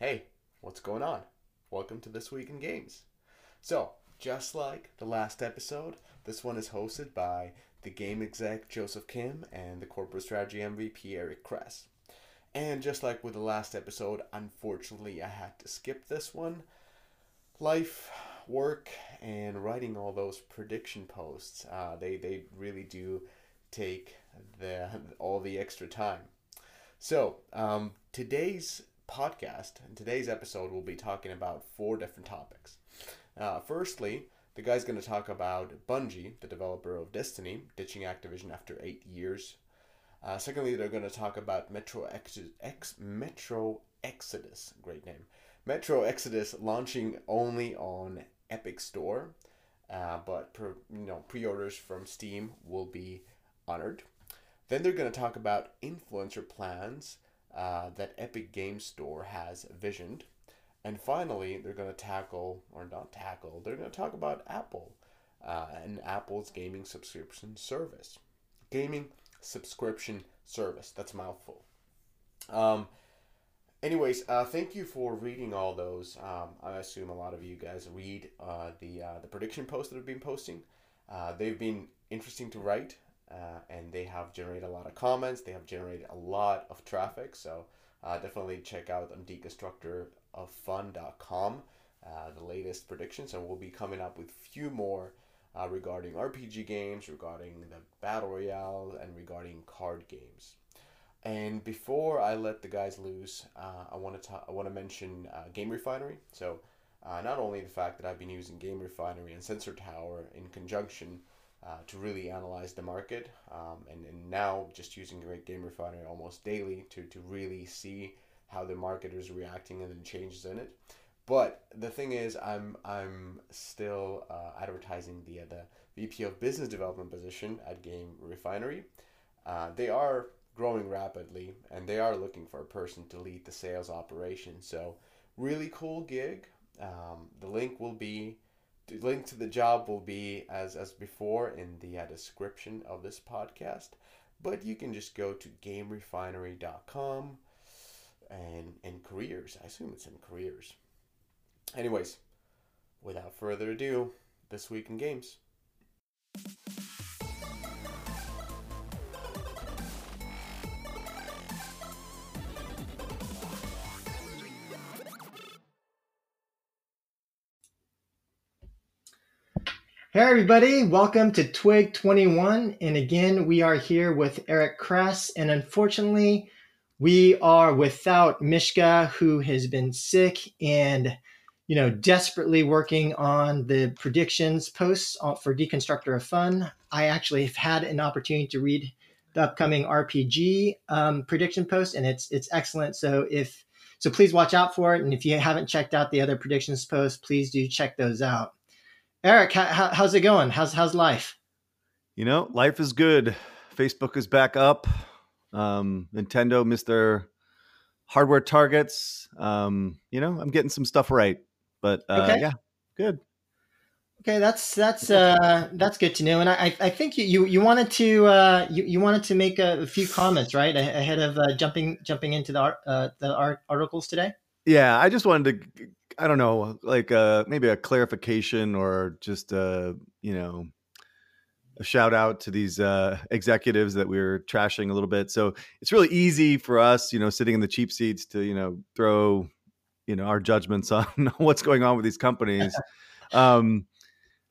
Hey, what's going on? Welcome to This Week in Games. So, just like the last episode, this one is hosted by the game exec Joseph Kim and the corporate strategy MVP Eric Kress. And just like with the last episode, unfortunately, I had to skip this one. Life, work, and writing all those prediction posts, uh, they, they really do take the all the extra time. So, um, today's podcast and today's episode we'll be talking about four different topics. Uh, firstly, the guy's going to talk about Bungie, the developer of Destiny, ditching Activision after eight years. Uh, secondly, they're going to talk about Metro Ex-, Ex- Metro Exodus, great name. Metro Exodus launching only on Epic Store, uh, but you know pre-orders from Steam will be honored. Then they're going to talk about influencer plans uh, that Epic Game Store has visioned. And finally, they're going to tackle, or not tackle, they're going to talk about Apple uh, and Apple's gaming subscription service. Gaming subscription service. That's mouthful. Um, anyways, uh, thank you for reading all those. Um, I assume a lot of you guys read uh, the uh, the prediction posts that I've been posting. Uh, they've been interesting to write, uh, and they have generated a lot of comments. They have generated a lot of traffic. So uh, definitely check out on deconstructoroffun.com uh, the latest predictions, and we'll be coming up with few more uh, regarding RPG games, regarding the battle royale, and regarding card games. And before I let the guys loose, uh, I want to ta- I want to mention uh, Game Refinery. So not only the fact that I've been using Game Refinery and Sensor Tower in conjunction uh, to really analyze the market, um, and, and now just using Great Game Refinery almost daily to, to really see how the market is reacting and the changes in it. But the thing is, I'm I'm still uh, advertising the uh, the VP of Business Development position at Game Refinery. Uh, they are growing rapidly, and they are looking for a person to lead the sales operation. So, really cool gig. Um, the link will be the link to the job will be as as before in the uh, description of this podcast. But you can just go to gamerefinery.com and and careers. I assume it's in careers. Anyways, without further ado, this week in games. Hey everybody, welcome to Twig 21. And again, we are here with Eric Kress. And unfortunately, we are without Mishka, who has been sick and you know, desperately working on the predictions posts for Deconstructor of Fun. I actually have had an opportunity to read the upcoming RPG um, prediction post, and it's it's excellent. So if so, please watch out for it. And if you haven't checked out the other predictions posts, please do check those out. Eric, how, how's it going? How's how's life? You know, life is good. Facebook is back up. Um, Nintendo missed their hardware targets. Um, you know, I'm getting some stuff right. But uh, okay. yeah, good. Okay, that's that's uh, that's good to know. And I, I think you, you, you wanted to uh, you, you wanted to make a, a few comments right ahead of uh, jumping jumping into the art, uh, the art articles today. Yeah, I just wanted to I don't know like uh, maybe a clarification or just uh, you know a shout out to these uh, executives that we were trashing a little bit. So it's really easy for us, you know, sitting in the cheap seats to you know throw you know our judgments on what's going on with these companies um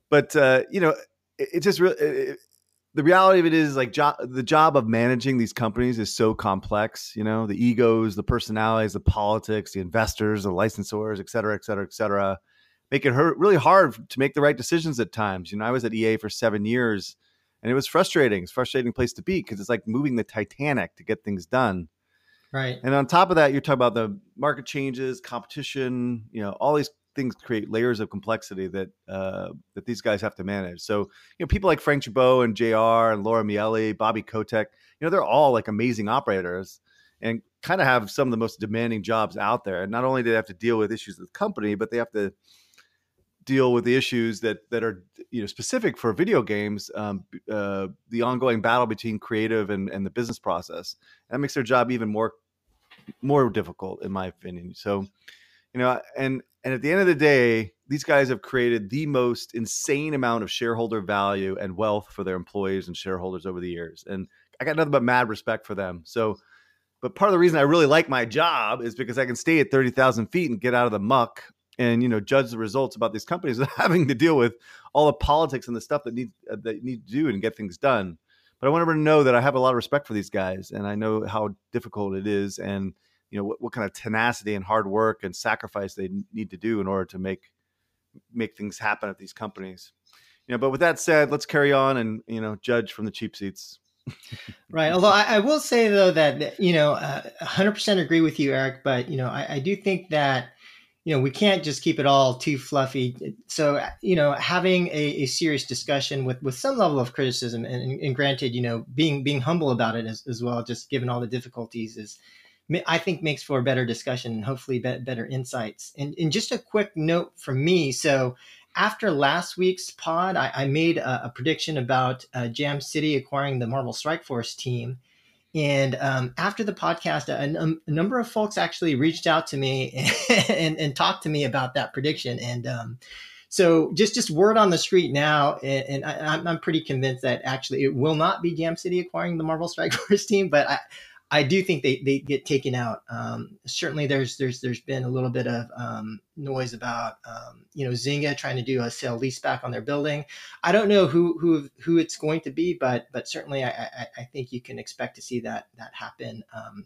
but uh you know it, it just really the reality of it is like jo- the job of managing these companies is so complex you know the egos the personalities the politics the investors the licensors et cetera et cetera et cetera make it hurt, really hard to make the right decisions at times. You know i was at ea for seven years and it was frustrating. It's a frustrating place to be because it's like moving the titanic to get things done. Right. And on top of that, you're talking about the market changes, competition, you know, all these things create layers of complexity that uh, that these guys have to manage. So, you know, people like Frank Gibeau and JR and Laura Miele, Bobby Kotick, you know, they're all like amazing operators and kind of have some of the most demanding jobs out there. And not only do they have to deal with issues with the company, but they have to deal with the issues that that are you know specific for video games um, uh, the ongoing battle between creative and, and the business process that makes their job even more more difficult in my opinion. So, you know, and and at the end of the day, these guys have created the most insane amount of shareholder value and wealth for their employees and shareholders over the years. And I got nothing but mad respect for them. So, but part of the reason I really like my job is because I can stay at 30,000 feet and get out of the muck and, you know, judge the results about these companies having to deal with all the politics and the stuff that need, uh, that need to do and get things done. But I want everyone to know that I have a lot of respect for these guys and I know how difficult it is and, you know, what, what kind of tenacity and hard work and sacrifice they need to do in order to make, make things happen at these companies. You know, but with that said, let's carry on and, you know, judge from the cheap seats right. Although I, I, will say though that you know, uh, hundred uh, percent agree with you, Eric. But you know, I, I, do think that you know we can't just keep it all too fluffy. So you know, having a, a serious discussion with with some level of criticism, and, and granted, you know, being being humble about it as, as well, just given all the difficulties, is I think makes for a better discussion and hopefully better insights. And, and just a quick note from me. So after last week's pod, I, I made a, a, prediction about uh, Jam City acquiring the Marvel Strike Force team. And um, after the podcast, a, a, number of folks actually reached out to me and, and, and talked to me about that prediction. And um, so just just word on the street now, and, and I, am pretty convinced that actually it will not be Jam City acquiring the Marvel Strike Force team, but I, I do think they, they get taken out. Um, certainly, there's there's there's been a little bit of um, noise about um, you know Zynga trying to do a sale leaseback on their building. I don't know who who who it's going to be, but but certainly I, I, I think you can expect to see that that happen. Um,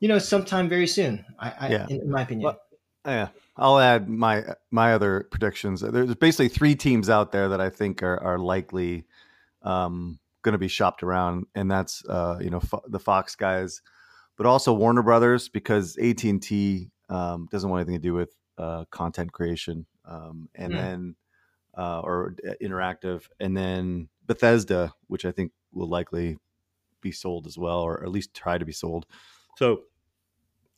you know, sometime very soon. I, I yeah. in, in, my opinion. Well, yeah, I'll add my my other predictions. There's basically three teams out there that I think are are likely. Um, going to be shopped around, and that's uh, you know Fo- the Fox guys, but also Warner Brothers because AT and T um, doesn't want anything to do with uh, content creation, um, and mm. then uh, or uh, interactive, and then Bethesda, which I think will likely be sold as well, or at least try to be sold. So,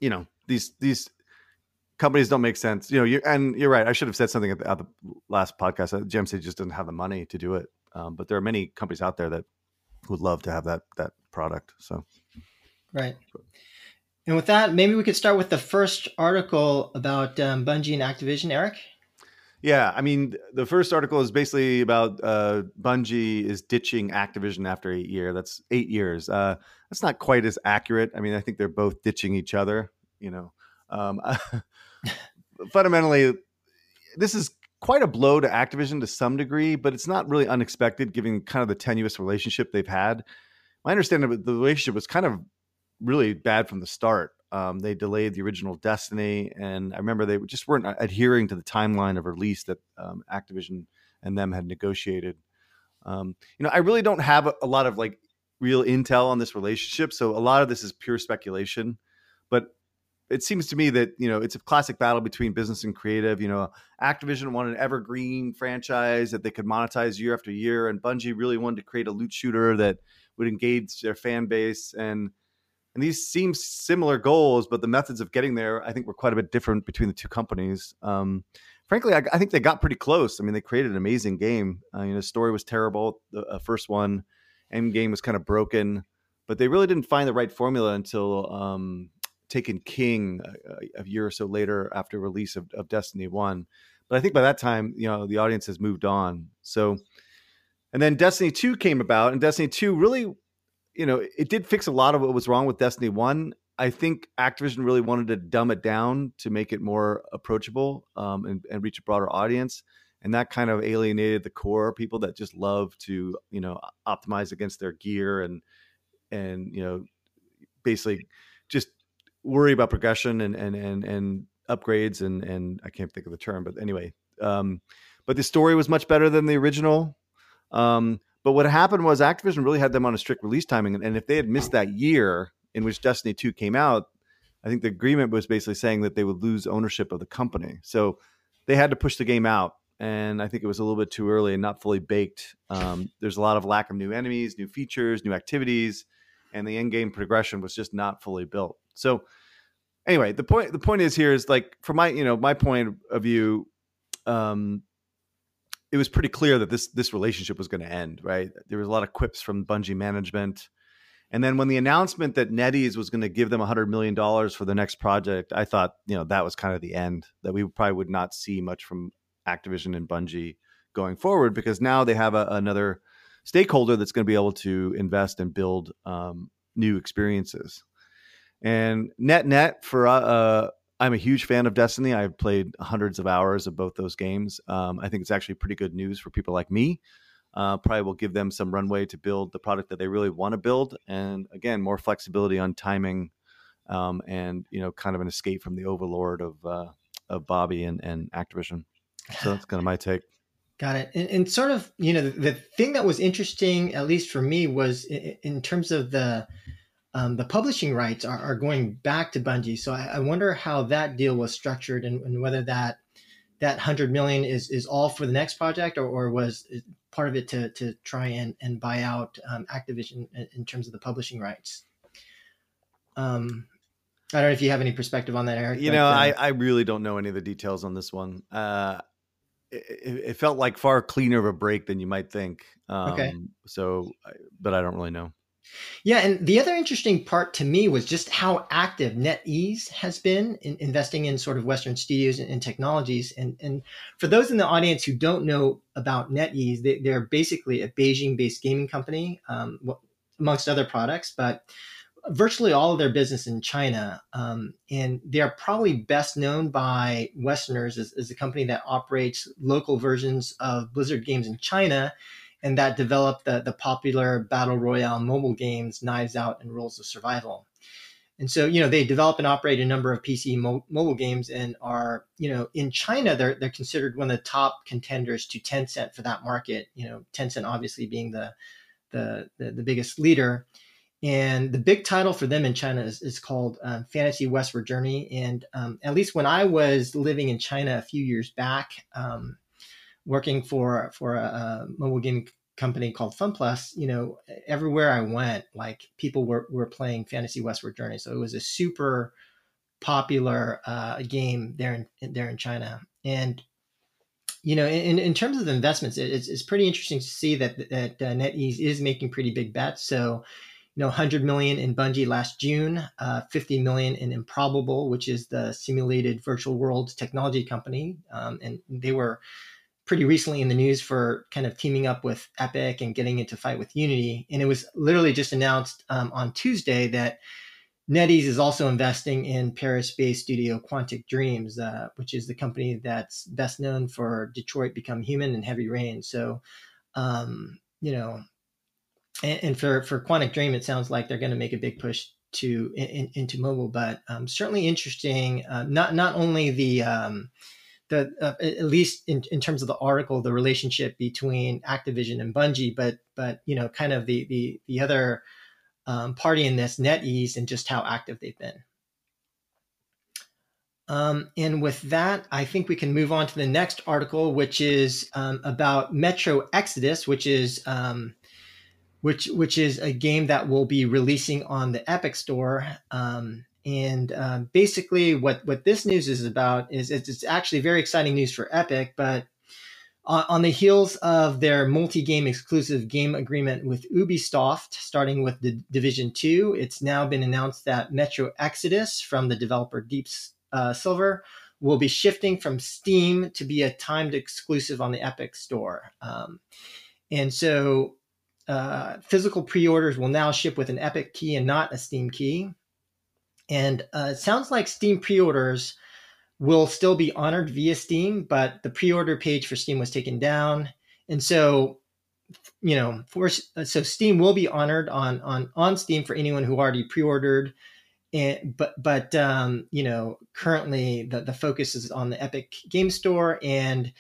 you know, these these companies don't make sense. You know, you and you're right. I should have said something at the, at the last podcast. City just doesn't have the money to do it. Um, but there are many companies out there that would love to have that that product. So, right. And with that, maybe we could start with the first article about um, Bungie and Activision, Eric. Yeah, I mean, the first article is basically about uh, Bungie is ditching Activision after eight year. That's eight years. Uh, that's not quite as accurate. I mean, I think they're both ditching each other. You know, um, fundamentally, this is quite a blow to Activision to some degree, but it's not really unexpected given kind of the tenuous relationship they've had. My understanding of the relationship was kind of really bad from the start. Um, they delayed the original Destiny, and I remember they just weren't adhering to the timeline of release that um, Activision and them had negotiated. Um, you know, I really don't have a, a lot of like real intel on this relationship, so a lot of this is pure speculation. But it seems to me that you know it's a classic battle between business and creative. You know, Activision wanted an evergreen franchise that they could monetize year after year, and Bungie really wanted to create a loot shooter that would engage their fan base. And and these seem similar goals, but the methods of getting there, I think, were quite a bit different between the two companies. Um, frankly, I, I, think they got pretty close. I mean, they created an amazing game. Uh, you know, the story was terrible. The uh, first one, end game was kind of broken, but they really didn't find the right formula until. Um, taken king a, a, year or so later after release of, of Destiny One. But I think by that time, you know, the audience has moved on. So, and then Destiny Two came about, and Destiny Two really, you know, it did fix a lot of what was wrong with Destiny One. I think Activision really wanted to dumb it down to make it more approachable um, and, and reach a broader audience and that kind of alienated the core people that just love to you know optimize against their gear and and you know basically just worry about progression and and and and upgrades and and I can't think of the term, but anyway. Um, but the story was much better than the original. Um, but what happened was Activision really had them on a strict release timing, and, if they had missed that year in which Destiny Two came out, I think the agreement was basically saying that they would lose ownership of the company. So they had to push the game out, and I think it was a little bit too early and not fully baked. Um, there's a lot of lack of new enemies, new features, new activities, and the end game progression was just not fully built. So anyway, the point the point is here is like from my you know my point of view, um, it was pretty clear that this this relationship was going to end. Right, there was a lot of quips from Bungie management, And then when the announcement that NetEase was going to give them $100 million for the next project, I thought, you know, that was kind of the end, that we probably would not see much from Activision and Bungie going forward because now they have a, another stakeholder that's going to be able to invest and build um, new experiences. And net net for uh, uh, I'm a huge fan of Destiny. I've played hundreds of hours of both those games. Um, I think it's actually pretty good news for people like me. Uh, probably will give them some runway to build the product that they really want to build, and again, more flexibility on timing, um, and you know, kind of an escape from the overlord of uh, of Bobby and, and Activision. So that's kind of my take. Got it. And, and sort of, you know, the, the, thing that was interesting, at least for me, was in, in terms of the um, the publishing rights are, are, going back to Bungie. So I, I, wonder how that deal was structured and, and, whether that that hundred million is is all for the next project or, or was part of it to to try and, and buy out um, Activision in, in, terms of the publishing rights. Um, I don't know if you have any perspective on that, Eric. You know, uh, I, I really don't know any of the details on this one. Uh, it, it, felt like far cleaner of a break than you might think. Um, okay. So, but I don't really know. Yeah, and the other interesting part to me was just how active NetEase has been in investing in sort of Western studios and, and technologies. And, and for those in the audience who don't know about NetEase, they, are basically a Beijing-based gaming company, um, amongst other products, but virtually all of their business in China. Um, and they are probably best known by Westerners as, as a company that operates local versions of Blizzard games in China and that developed the, the popular battle royale mobile games Knives Out and Rules of Survival. And so, you know, they develop and operate a number of PC mo- mobile games and are, you know, in China, they're, they're considered one of the top contenders to Tencent for that market. You know, Tencent obviously being the, the, the, the biggest leader. And the big title for them in China is, is called um, Fantasy Westward Journey. And um, at least when I was living in China a few years back, um, working for for a, a mobile gaming company called FunPlus, you know, everywhere I went, like people were were playing Fantasy Westward Journey. So it was a super popular uh, game there in there in China. And you know, in, in terms of investments, it's, it's pretty interesting to see that that uh, NetEase is making pretty big bets. So you know 100 million in bungie last june uh, 50 million in improbable which is the simulated virtual world technology company um, and they were pretty recently in the news for kind of teaming up with epic and getting into fight with unity and it was literally just announced um, on tuesday that NetEase is also investing in Paris-based studio Quantic Dreams, uh, which is the company that's best known for Detroit Become Human and Heavy Rain. So, um, you know, and, and, for for Quantic Dream, it sounds like they're going to make a big push to in, into mobile, but um, certainly interesting. Uh, not not only the um, the uh, at least in, in terms of the article, the relationship between Activision and Bungie, but but you know, kind of the the the other um, party in this, NetEase, and just how active they've been. Um, and with that, I think we can move on to the next article, which is um, about Metro Exodus, which is um, which which is a game that will be releasing on the Epic Store. Um, and um, basically, what what this news is about is it's, it's actually very exciting news for Epic, but on, on the heels of their multi-game exclusive game agreement with Ubisoft, starting with the Division Two, it's now been announced that Metro Exodus from the developer Deep uh, Silver will be shifting from Steam to be a timed exclusive on the Epic Store. Um, and so uh, physical pre-orders will now ship with an Epic key and not a Steam key. And uh, it sounds like Steam pre-orders will still be honored via Steam, but the pre-order page for Steam was taken down, and so you know, for, so Steam will be honored on on on Steam for anyone who already pre-ordered. And, but but um, you know, currently the the focus is on the Epic Game Store, and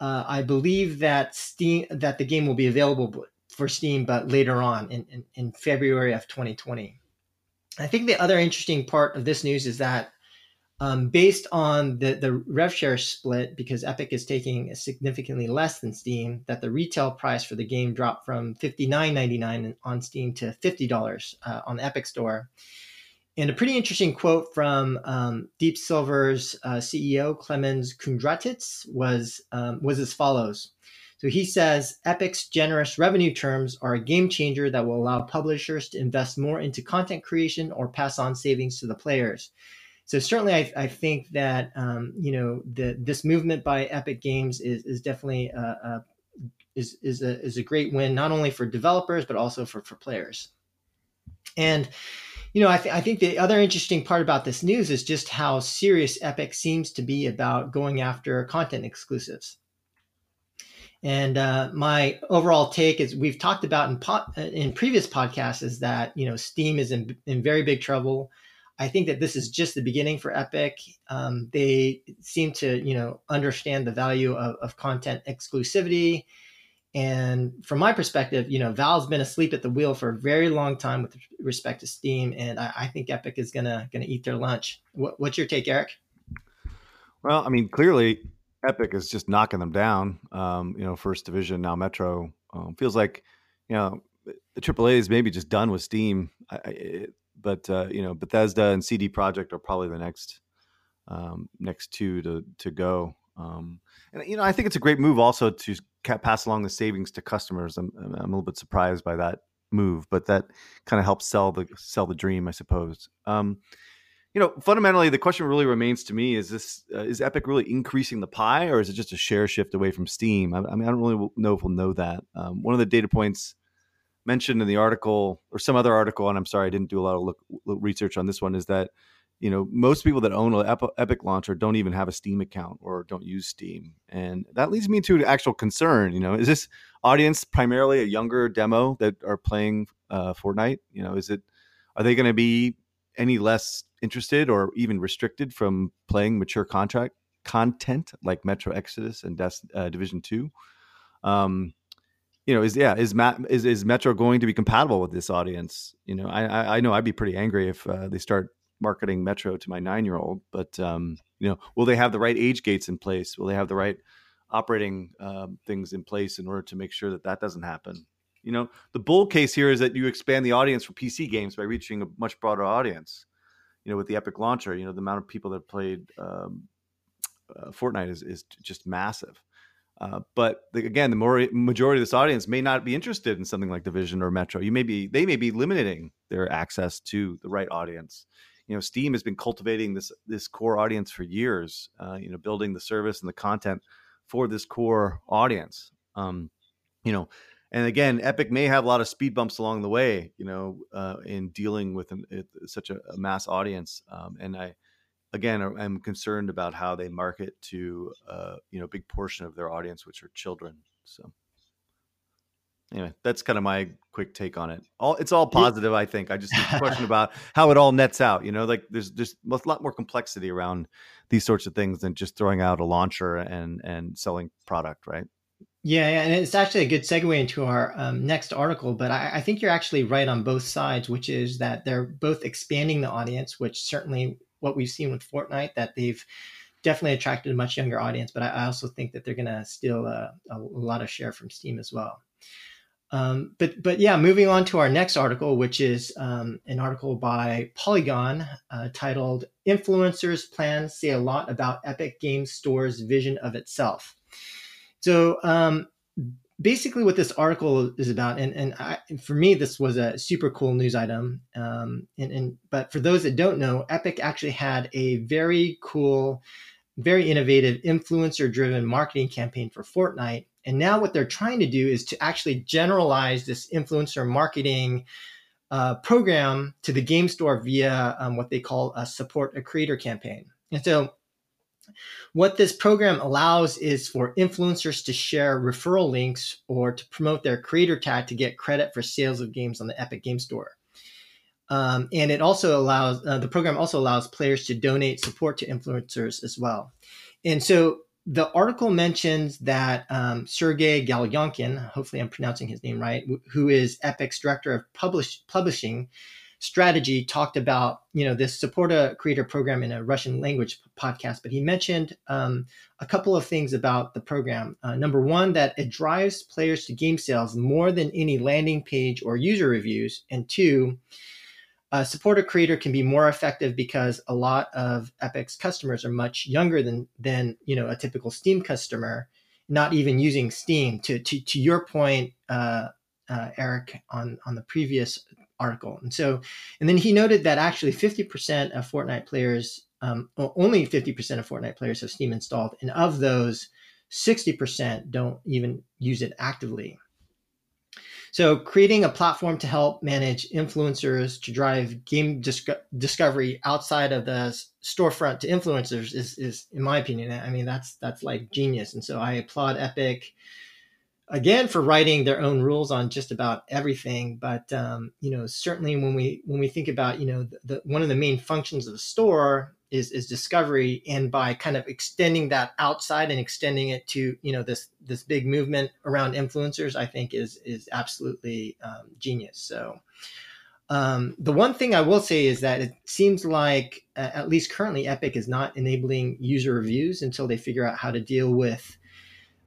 uh, I believe that Steam that the game will be available for Steam, but later on in, in, in February of 2020. I think the other interesting part of this news is that um, based on the, the rev share split, because Epic is taking significantly less than Steam, that the retail price for the game dropped from $59.99 on Steam to $50 uh, on the Epic Store. And a pretty interesting quote from um, Deep Silver's uh, CEO Klemens Kundratitz was um, was as follows: So he says Epic's generous revenue terms are a game changer that will allow publishers to invest more into content creation or pass on savings to the players. So certainly, I, I think that um, you know the, this movement by Epic Games is, is definitely a, a, is is a is a great win not only for developers but also for for players. And you know, I, th- I think the other interesting part about this news is just how serious Epic seems to be about going after content exclusives. And uh, my overall take is we've talked about in po- in previous podcasts is that you know Steam is in in very big trouble. I think that this is just the beginning for Epic. Um, they seem to you know understand the value of, of content exclusivity. And from my perspective, you know, Valve's been asleep at the wheel for a very long time with respect to Steam, and I, I think Epic is gonna gonna eat their lunch. What, what's your take, Eric? Well, I mean, clearly Epic is just knocking them down. Um, you know, first division now Metro um, feels like you know the AAA is maybe just done with Steam, I, I, but uh, you know Bethesda and CD Projekt are probably the next um, next two to to go. Um, and you know, I think it's a great move also to pass along the savings to customers. I'm, I'm a little bit surprised by that move, but that kind of helps sell the sell the dream, I suppose. Um, you know, fundamentally, the question really remains to me: Is this uh, is Epic really increasing the pie, or is it just a share shift away from Steam? I, I mean, I don't really know if we'll know that. Um, one of the data points mentioned in the article, or some other article, and I'm sorry, I didn't do a lot of look, look research on this one, is that you know most people that own an Epic launcher don't even have a Steam account or don't use Steam, and that leads me to an actual concern. You know, is this audience primarily a younger demo that are playing uh, Fortnite? You know, is it are they going to be any less interested or even restricted from playing mature contract content like Metro Exodus and Des- uh, Division Two. Um, you know, is yeah, is Matt is is Metro going to be compatible with this audience? You know, I I, I know I'd be pretty angry if uh, they start marketing Metro to my nine year old, but um, you know, will they have the right age gates in place? Will they have the right operating um, things in place in order to make sure that that doesn't happen? You know, the bull case here is that you expand the audience for PC games by reaching a much broader audience. You know, with the Epic launcher, you know, the amount of people that played um, uh, Fortnite is, is just massive. Uh, but the, again, the more, majority of this audience may not be interested in something like Division or Metro. You may be, they may be limiting their access to the right audience. You know, Steam has been cultivating this this core audience for years. Uh, you know, building the service and the content for this core audience. Um, you know, and again, Epic may have a lot of speed bumps along the way, you know, uh, in dealing with an, it, such a, a, mass audience. Um, and I, again, I'm concerned about how they market to, uh, you know, a big portion of their audience, which are children. So, anyway, that's kind of my quick take on it. All it's all positive, I think. I just question about how it all nets out. You know, like there's just a lot more complexity around these sorts of things than just throwing out a launcher and and selling product, right? Yeah, yeah, and it's actually a good segue into our um, next article. But I, I, think you're actually right on both sides, which is that they're both expanding the audience, which certainly what we've seen with Fortnite, that they've definitely attracted a much younger audience. But I, I also think that they're going to steal a, a, lot of share from Steam as well. Um, but but yeah, moving on to our next article, which is um, an article by Polygon uh, titled "Influencers' Plans Say a Lot About Epic Games Store's Vision of Itself." So um, basically, what this article is about, and and I, for me, this was a super cool news item. Um, and, and but for those that don't know, Epic actually had a very cool, very innovative influencer-driven marketing campaign for Fortnite. And now what they're trying to do is to actually generalize this influencer marketing uh, program to the game store via um, what they call a support a creator campaign. And so what this program allows is for influencers to share referral links or to promote their creator tag to get credit for sales of games on the Epic Game Store. Um, and it also allows uh, the program also allows players to donate support to influencers as well. And so the article mentions that um, Sergey Galyonkin, hopefully I'm pronouncing his name right, who is Epic's director of publish, publishing, strategy talked about you know this support a creator program in a Russian language podcast, but he mentioned um, a couple of things about the program. Uh, number one, that it drives players to game sales more than any landing page or user reviews, and two. Uh, support a creator can be more effective because a lot of Epic's customers are much younger than than you know a typical Steam customer, not even using Steam. To to to your point, uh, uh, Eric, on on the previous article, and so and then he noted that actually 50% of Fortnite players, um, only 50% of Fortnite players have Steam installed, and of those, 60% don't even use it actively. So, creating a platform to help manage influencers to drive game discovery outside of the storefront to influencers is, is, in my opinion, I mean, that's that's like genius. And so, I applaud Epic again for writing their own rules on just about everything. But um, you know, certainly when we when we think about you know the, the one of the main functions of the store is is discovery and by kind of extending that outside and extending it to you know this this big movement around influencers i think is is absolutely um, genius so um, the one thing i will say is that it seems like uh, at least currently epic is not enabling user reviews until they figure out how to deal with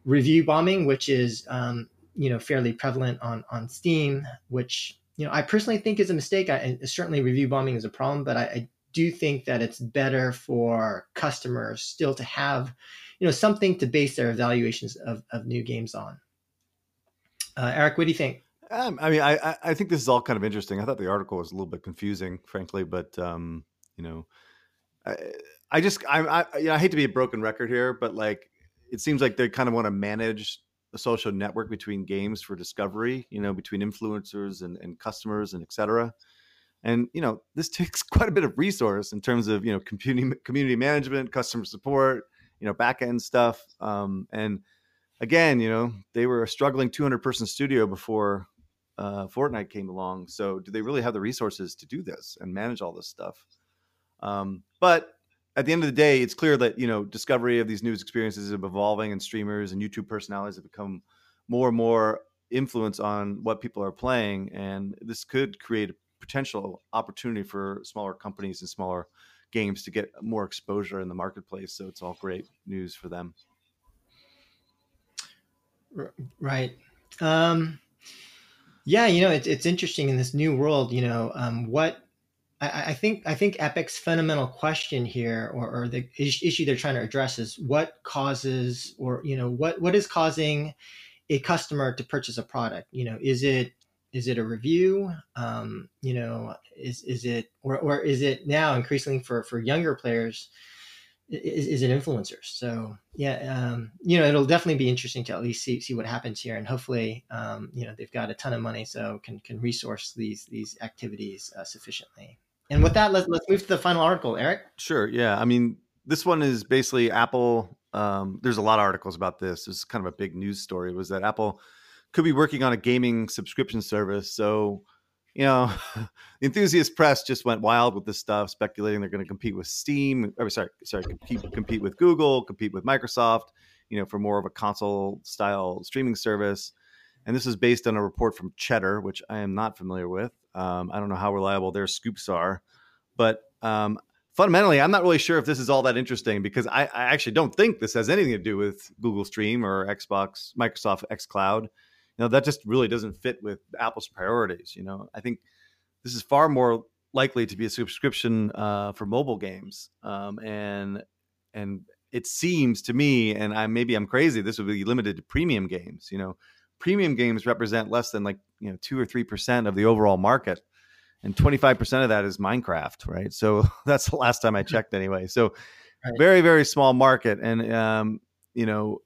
review bombing which is um, you know fairly prevalent on on steam which you know i personally think is a mistake I, certainly review bombing is a problem but I, I do think that it's better for customers still to have, you know, something to base their evaluations of, of new games on. Uh, Eric, what do you think? Um, I mean, I, I think this is all kind of interesting. I thought the article was a little bit confusing, frankly, but um, you know, I, I just I, I you know I hate to be a broken record here, but like it seems like they kind of want to manage the social network between games for discovery, you know, between influencers and, and customers and et cetera. And you know this takes quite a bit of resource in terms of you know community community management customer support you know back end stuff um, and again you know they were a struggling 200 person studio before uh, fortnite came along so do they really have the resources to do this and manage all this stuff? Um, but at the end of the day it's clear that you know discovery of these news experiences is evolving and streamers and youtube personalities have become more and more influence on what people are playing and this could create a potential opportunity for smaller companies and smaller games to get more exposure in the marketplace. So it's all great news for them. Right. Um, yeah, you know, it's it's interesting in this new world. You know, um, what I, I, think I think Epic's fundamental question here, or, or the issue they're trying to address, is what causes, or you know, what what is causing a customer to purchase a product. You know, is it is it a review? Um, you know is is it or, or is it now increasingly for for younger players is, is it influencers? So yeah um, you know it'll definitely be interesting to at least see see what happens here and hopefully um, you know they've got a ton of money so can can resource these these activities uh, sufficiently and with that let's let's move to the final article eric sure yeah i mean this one is basically apple um, there's a lot of articles about this it's kind of a big news story was that apple could be working on a gaming subscription service. So, you know, the enthusiast press just went wild with this stuff, speculating they're going to compete with Steam. Or sorry, sorry, compete compete with Google, compete with Microsoft. You know, for more of a console style streaming service. And this is based on a report from Cheddar, which I am not familiar with. Um, I don't know how reliable their scoops are, but um, fundamentally, I'm not really sure if this is all that interesting because I, I, actually don't think this has anything to do with Google Stream or Xbox, Microsoft X Cloud. You know that just really doesn't fit with apple's priorities you know? I think this is far more likely to be a subscription uh, for mobile games um, and and it seems to me and i maybe i'm crazy this would be limited to premium games you know premium games represent less than like you know 2 or 3% of the overall market and 25% of that is minecraft right so that's the last time i checked anyway so right. very very small market and um, you know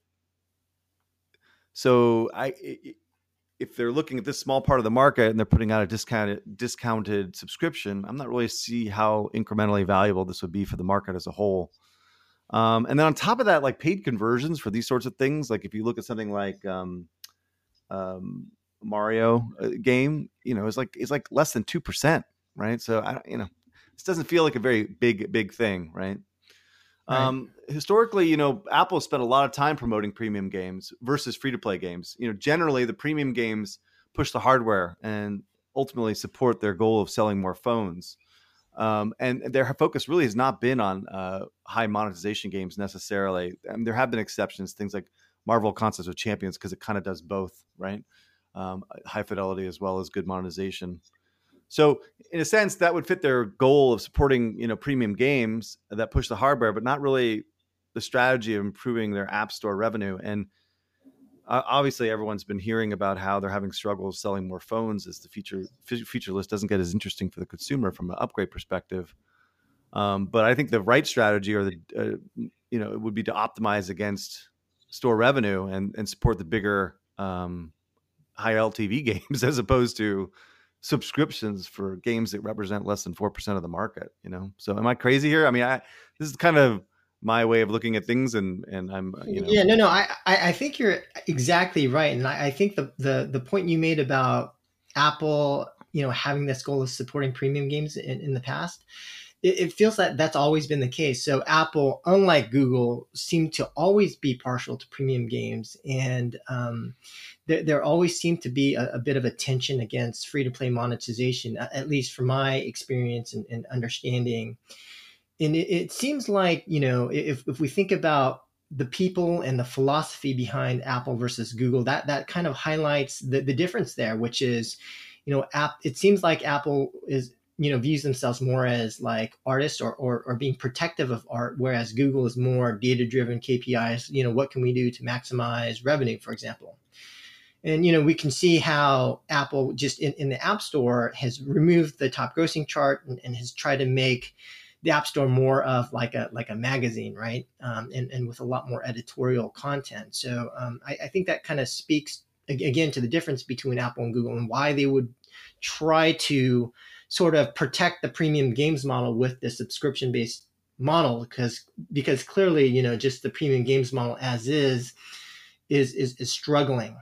so I, if they're looking at this small part of the market and they're putting out a discounted discounted subscription, I'm not really see how incrementally valuable this would be for the market as a whole. Um, and then on top of that, like paid conversions for these sorts of things, like if you look at something like um, um, Mario uh, game, you know, it's like it's like less than two percent, right? So I, you know, this doesn't feel like a very big big thing, right? Right. Um, historically, you know, Apple spent a lot of time promoting premium games versus free to play games. You know, generally the premium games push the hardware and ultimately support their goal of selling more phones. Um, and their focus really has not been on uh, high monetization games necessarily. And there have been exceptions, things like Marvel Contest of Champions, because it kind of does both, right? Um, high fidelity as well as good monetization. So in a sense, that would fit their goal of supporting you know premium games that push the hardware, but not really the strategy of improving their app store revenue. And obviously everyone's been hearing about how they're having struggles selling more phones as the feature feature list doesn't get as interesting for the consumer from an upgrade perspective. Um, but I think the right strategy or the uh, you know it would be to optimize against store revenue and and support the bigger um, high LTV games as opposed to subscriptions for games that represent less than 4% of the market you know? So am i crazy here? I mean i this is kind of my way of looking at things and and i'm you know. Yeah no no i i think you're exactly right and i, I think the, the the point you made about apple you know having this goal of supporting premium games in, in the past it, it feels that that's always been the case so apple unlike google seem to always be partial to premium games and um, there, there always seemed to be a, a, bit of a tension against free to play monetization, at least from my experience and, and understanding. And it, it, seems like, you know, if, if we think about the people and the philosophy behind Apple versus Google, that, that kind of highlights the, the difference there, which is, you know, app, it seems like Apple is, you know, views themselves more as like artists or, or, or being protective of art, whereas Google is more data driven KPIs. You know, what can we do to maximize revenue, for example? And you know, we can see how Apple just in, in the App Store has removed the top grossing chart and, and, has tried to make the App Store more of like a like a magazine, right? Um, and and with a lot more editorial content. So um, I, I think that kind of speaks again to the difference between Apple and Google and why they would try to sort of protect the premium games model with the subscription based model because because clearly you know just the premium games model as is is is, is struggling.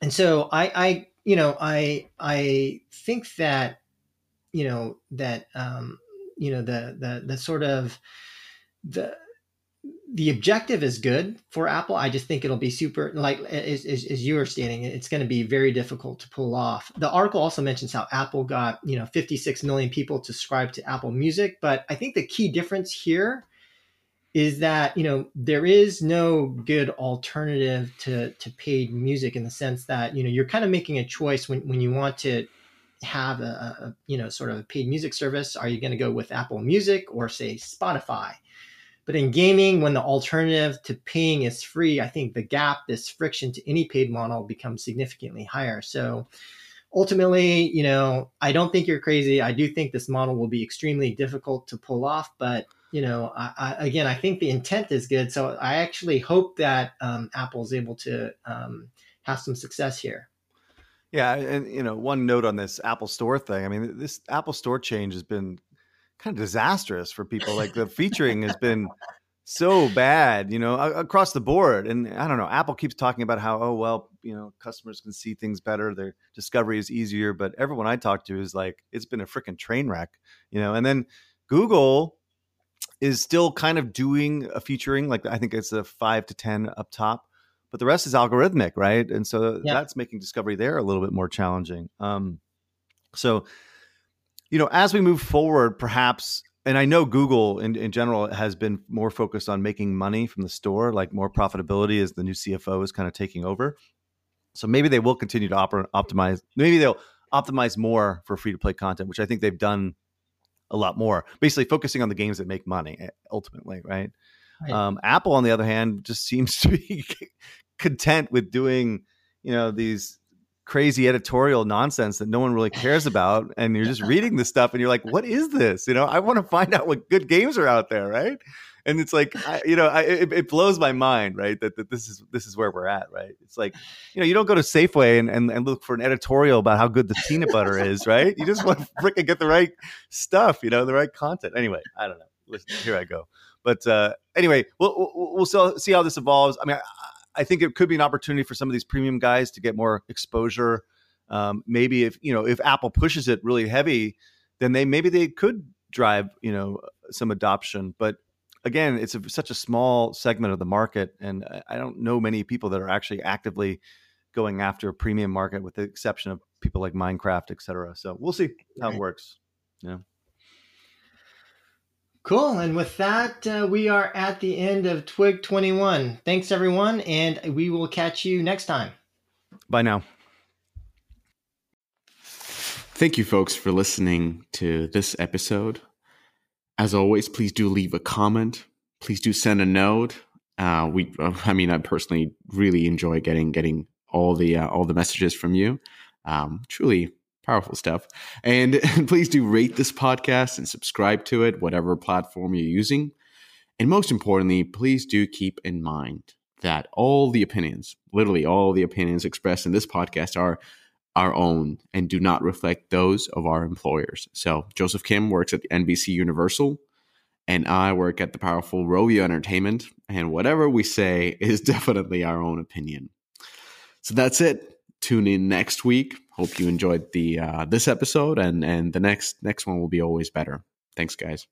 And so I, I, you know, I, I think that, you know, that, um, you know, the, the, the sort of the, the objective is good for Apple. I just think it'll be super, like as, as, as you were stating, it's going to be very difficult to pull off. The article also mentions how Apple got, you know, 56 million people to subscribe to Apple Music. But I think the key difference here is that you know there is no good alternative to to paid music in the sense that you know you're kind of making a choice when when you want to have a, a you know sort of a paid music service are you going to go with apple music or say spotify but in gaming when the alternative to paying is free i think the gap this friction to any paid model becomes significantly higher so ultimately you know i don't think you're crazy i do think this model will be extremely difficult to pull off but you know, I, I, again, I think the intent is good. So I actually hope that um, Apple is able to um, have some success here. Yeah, and you know, one note on this Apple Store thing. I mean, this Apple Store change has been kind of disastrous for people. Like the featuring has been so bad, you know, across the board. And I don't know, Apple keeps talking about how, oh well, you know, customers can see things better, their discovery is easier. But everyone I talk to is like, it's been a freaking train wreck, you know. And then Google is still kind of doing a featuring like i think it's a 5 to 10 up top but the rest is algorithmic right and so yeah. that's making discovery there a little bit more challenging um, so you know as we move forward perhaps and i know google in, in general has been more focused on making money from the store like more profitability as the new cfo is kind of taking over so maybe they will continue to op- optimize maybe they'll optimize more for free to play content which i think they've done a lot more. Basically, focusing on the games that make money eh, ultimately, right? right. Um, Apple, on the other hand, just seems to be content with doing, you know, these crazy editorial nonsense that no one really cares about, and you're just reading this stuff, and you're like, "What is this?" You know, I want to find out what good games are out there, right? and it's like I, you know I, it, it, blows my mind right that, that this is this is where we're at right? It's like you know you don't go to safeway and, and, and look for an editorial about how good the peanut butter is right? You just want to freaking get the right stuff you know the right content. Anyway i don't know. Listen, here i go. But uh, anyway we'll, we'll, we'll see how this evolves. I mean I, I think it could be an opportunity for some of these premium guys to get more exposure um, maybe if you know if apple pushes it really heavy then they maybe they could drive you know some adoption but again, it's a, such a small segment of the market, and I don't know many people that are actually actively going after a premium market, with the exception of people like Minecraft, et cetera. So we'll see how it works. Yeah. Cool. And with that, uh, we are at the end of Twig 21. Thanks, everyone, and we will catch you next time. Bye now. Thank you, folks, for listening to this episode as always, please do leave a comment. Please do send a note. Uh, we, I mean, I personally really enjoy getting getting all the uh, all the messages from you. Um, truly powerful stuff. And, please do rate this podcast and subscribe to it, whatever platform you're using. And most importantly, please do keep in mind that all the opinions, literally all the opinions expressed in this podcast, are our own and do not reflect those of our employers. So Joseph Kim works at the NBC Universal, and I work at the powerful Rovio Entertainment, and whatever we say is definitely our own opinion. So that's it. Tune in next week. Hope you enjoyed the uh, this episode, and and the next next one will be always better. Thanks, guys.